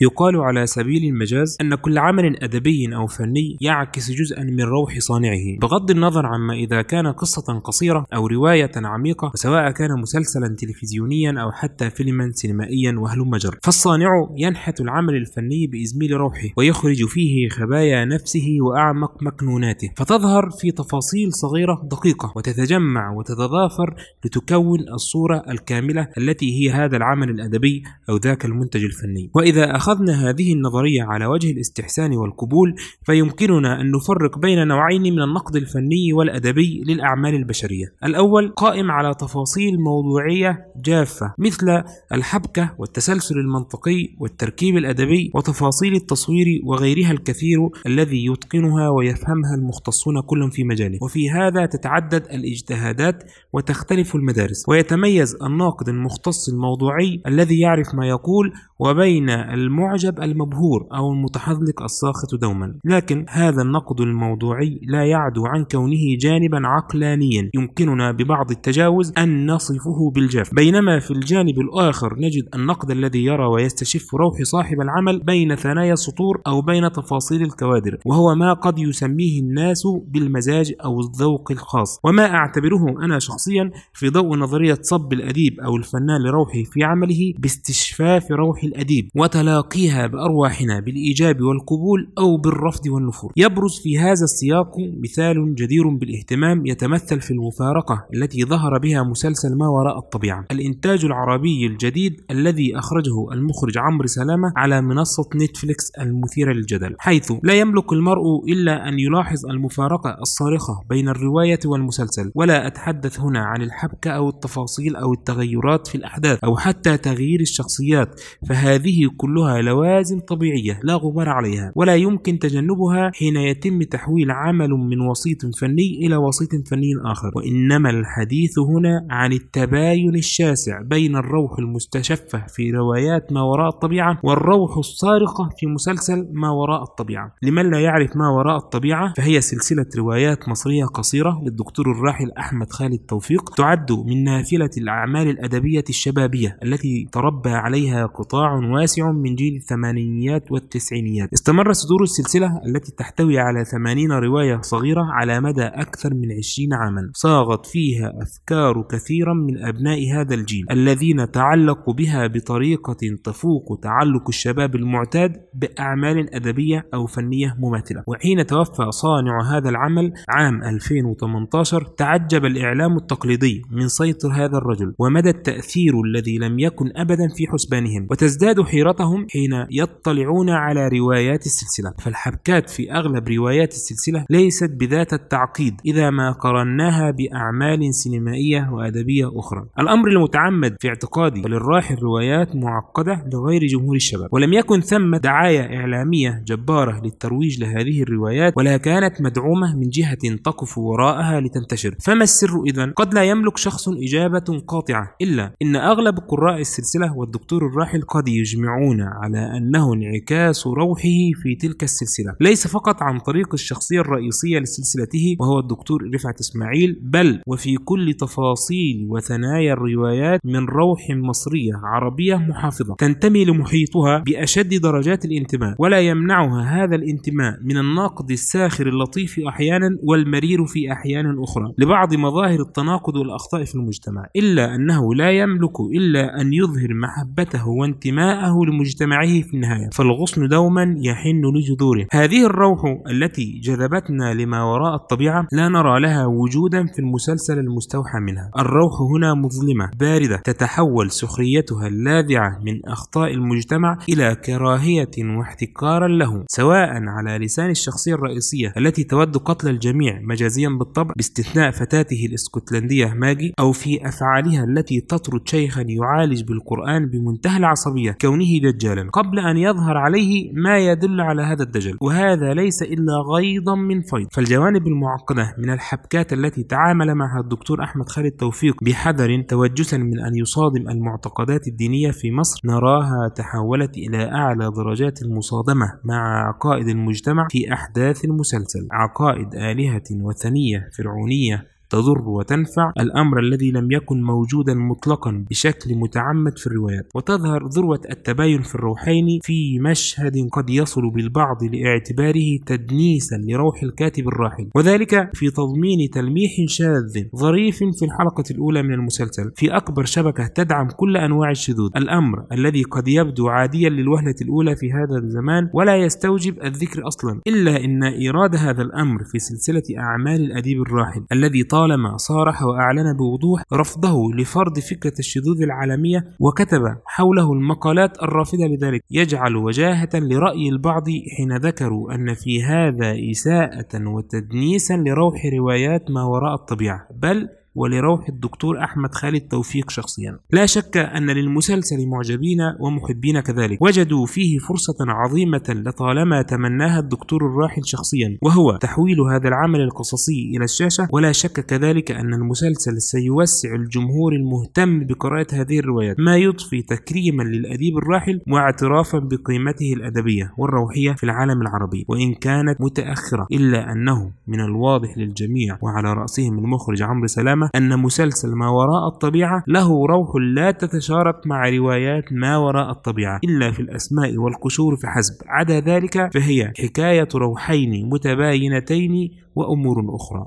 يقال على سبيل المجاز أن كل عمل أدبي أو فني يعكس جزءا من روح صانعه بغض النظر عما إذا كان قصة قصيرة أو رواية عميقة وسواء كان مسلسلا تلفزيونيا أو حتى فيلما سينمائيا وهلم جر فالصانع ينحت العمل الفني بإزميل روحه ويخرج فيه خبايا نفسه وأعمق مكنوناته. فتظهر في تفاصيل صغيرة دقيقة وتتجمع وتتضافر لتكون الصورة الكاملة التي هي هذا العمل الأدبي أو ذاك المنتج الفني. وإذا أخذنا هذه النظرية على وجه الاستحسان والقبول فيمكننا أن نفرق بين نوعين من النقد الفني والأدبي للأعمال البشرية. الأول قائم على تفاصيل موضوعية جافة مثل الحبكة والتسلسل المنطقي والتركيب الأدبي وتفاصيل التصوير وغيرها الكثير الذي يتقنها ويفهمها المختصون كل في مجاله. وفي هذا تتعدد الاجتهادات وتختلف المدارس. ويتميز الناقد المختص الموضوعي الذي يعرف ما يقول وبين المعجب المبهور أو المتحذلق الساخط دوما. لكن هذا النقد الموضوعي لا يعدو عن كونه جانبا عقلانيا. يمكننا ببعض التجاوز أن نصفه بالجاف بينما في الجانب الآخر نجد النقد الذي يرى ويستشف روح صاحب العمل بين ثنايا السطور أو بين تفاصيل الكوادر وهو ما قد يسميه الناس بالمزاج أو الذوق الخاص. وما أعتبره أنا شخصيا في ضوء نظرية صب الأديب أو الفنان لروحه في عمله باستشفاف روح الأديب. وتلاقيها بأرواحنا بالإيجاب والقبول أو بالرفض والنفور. يبرز في هذا السياق مثال جدير بالاهتمام يتمثل في المفارقة التي ظهر بها مسلسل ما وراء الطبيعة. الإنتاج العربي الجديد الذي أخرجه المخرج عمرو سلامة على منصة نتفليكس المثيرة للجدل حيث لا يملك المرء إلا أن يلاحظ المفارقة الصارخة بين الرواية والمسلسل ولا أتحدث هنا عن الحبكة أو التفاصيل أو التغيرات في الأحداث أو حتى تغيير الشخصيات فهذه كلها لوازم طبيعية لا غبار عليها ولا يمكن تجنبها حين يتم تحويل عمل من وسيط فني إلى وسيط فني آخر. وإنما الحديث هنا عن التباين الشاسع بين الروح المستشفة في روايات ما وراء الطبيعة والروح الصارخة في مسلسل ما وراء الطبيعة. لمن لا يعرف ما وراء الطبيعة فهي سلسلة روايات مصرية قصيرة للدكتور الراحل أحمد خالد توفيق تعد من نافلة الأعمال الأدبية الشبابية التي تربى عليها قطاع واسع من جيل الثمانينيات والتسعينيات. استمر صدور السلسلة التي تحتوي على ثمانين رواية صغيرة على مدى أكثر من عشرين عاما. صاغت فيها أفكار كثيرا من أبناء هذا الجيل الذين تعلقوا بها بطريقة تفوق تعلق الشباب المعتاد بأعمال أدبية أو فنية مماثلة. وحين توفى صانع هذا العمل عام 2018 تعجب الإعلام التقليدي من سيطر هذا الرجل ومدى التأثير الذي لم يكن أبدا في حسبانهم. وتزداد حيرتهم حين يطلعون على روايات السلسلة. فالحبكات في أغلب روايات السلسلة ليست بذات التعقيد إذا ما قرناها بأعمال سينمائية وأدبية أخرى. الأمر المتعمد في اعتقادي فللراحل روايات معقدة لغير جمهور الشباب. ولم يكن ثم دعاية إعلامية جبارة للترويج لهذه الروايات ولا كانت مدعومة من جهة تقف وراءها لتنتشر. فما السر إذا؟ قد لا يملك شخص إجابة قاطعة إلا إن أغلب قراء السلسلة والدكتور الراحل قد يجمعون على أنه انعكاس روحه في تلك السلسلة. ليس فقط عن طريق الشخصية الرئيسية لسلسلته وهو الدكتور رفعت إسماعيل بل وفي كل تفاصيل وثنايا الروايات من روح مصرية عربية محافظة تنتمي لمحيطها بأشد درجات الانتماء ولا يمنعها هذا الانتماء من الناقد الساخر اللطيف أحيانا والمرير في أحيان أخرى لبعض مظاهر التناقض والأخطاء في المجتمع إلا أنه لا يملك إلا أن يظهر محبته وانتماءه لمجتمعه في النهاية. فالغصن دوما يحن لجذوره. هذه الروح التي جذبتنا لما وراء الطبيعة لا نرى لها وجودا في المسلسل المستوحى منها. الروح هنا مظلمة باردة تتحول سخريتها اللاذعة من أخطاء المجتمع إلى كراهية واحتكارا له سواء على لسان الشخصية الرئيسية التي تود قتل الجميع مجازيا بالطبع باستثناء فتاته الإسكتلندية ماجي أو في أفعالها التي تطرد شيخا يعالج بالقرآن بمنتهى العصبية كونه دجالا قبل أن يظهر عليه ما يدل على هذا الدجل. وهذا ليس إلا غيضا من فيض. فالجوانب المعقدة من الحبكات التي تعامل معها الدكتور أحمد خالد توفيق بحذر توجسا من أن يصادم المعتقدات الدينية في مصر نراها تحولت إلى أعلى درجات المصادمة مع عقائد المجتمع في أحداث المسلسل. عقائد آلهة وثنية فرعونية تضر وتنفع الأمر الذي لم يكن موجودا مطلقا بشكل متعمد في الروايات. وتظهر ذروة التباين في الروحين في مشهد قد يصل بالبعض لاعتباره تدنيسا لروح الكاتب الراحل. وذلك في تضمين تلميح شاذ ظريف في الحلقة الأولى من المسلسل. في أكبر شبكة تدعم كل أنواع الشذوذ. الأمر الذي قد يبدو عاديا للوهلة الأولى في هذا الزمان ولا يستوجب الذكر أصلا إلا إن إيراد هذا الأمر في سلسلة أعمال الأديب الراحل الذي طالما صارح وأعلن بوضوح رفضه لفرض فكرة الشذوذ العالمية وكتب حوله المقالات الرافضة لذلك. يجعل وجاهة لرأي البعض حين ذكروا أن في هذا إساءة وتدنيسا لروح روايات ما وراء الطبيعة. بل ولروح الدكتور أحمد خالد توفيق شخصيا. لا شك أن للمسلسل معجبين ومحبين كذلك. وجدوا فيه فرصة عظيمة لطالما تمناها الدكتور الراحل شخصيا وهو تحويل هذا العمل القصصي إلى الشاشة. ولا شك كذلك أن المسلسل سيوسع الجمهور المهتم بقراءة هذه الروايات ما يضفي تكريما للأديب الراحل واعترافا بقيمته الأدبية والروحية في العالم العربي. وإن كانت متأخرة إلا أنه من الواضح للجميع وعلى رأسهم المخرج عمرو سلامة أن مسلسل ما وراء الطبيعة له روح لا تتشارك مع روايات ما وراء الطبيعة إلا في الأسماء والقشور فحسب. عدا ذلك فهي حكاية روحين متباينتين وأمور أخرى.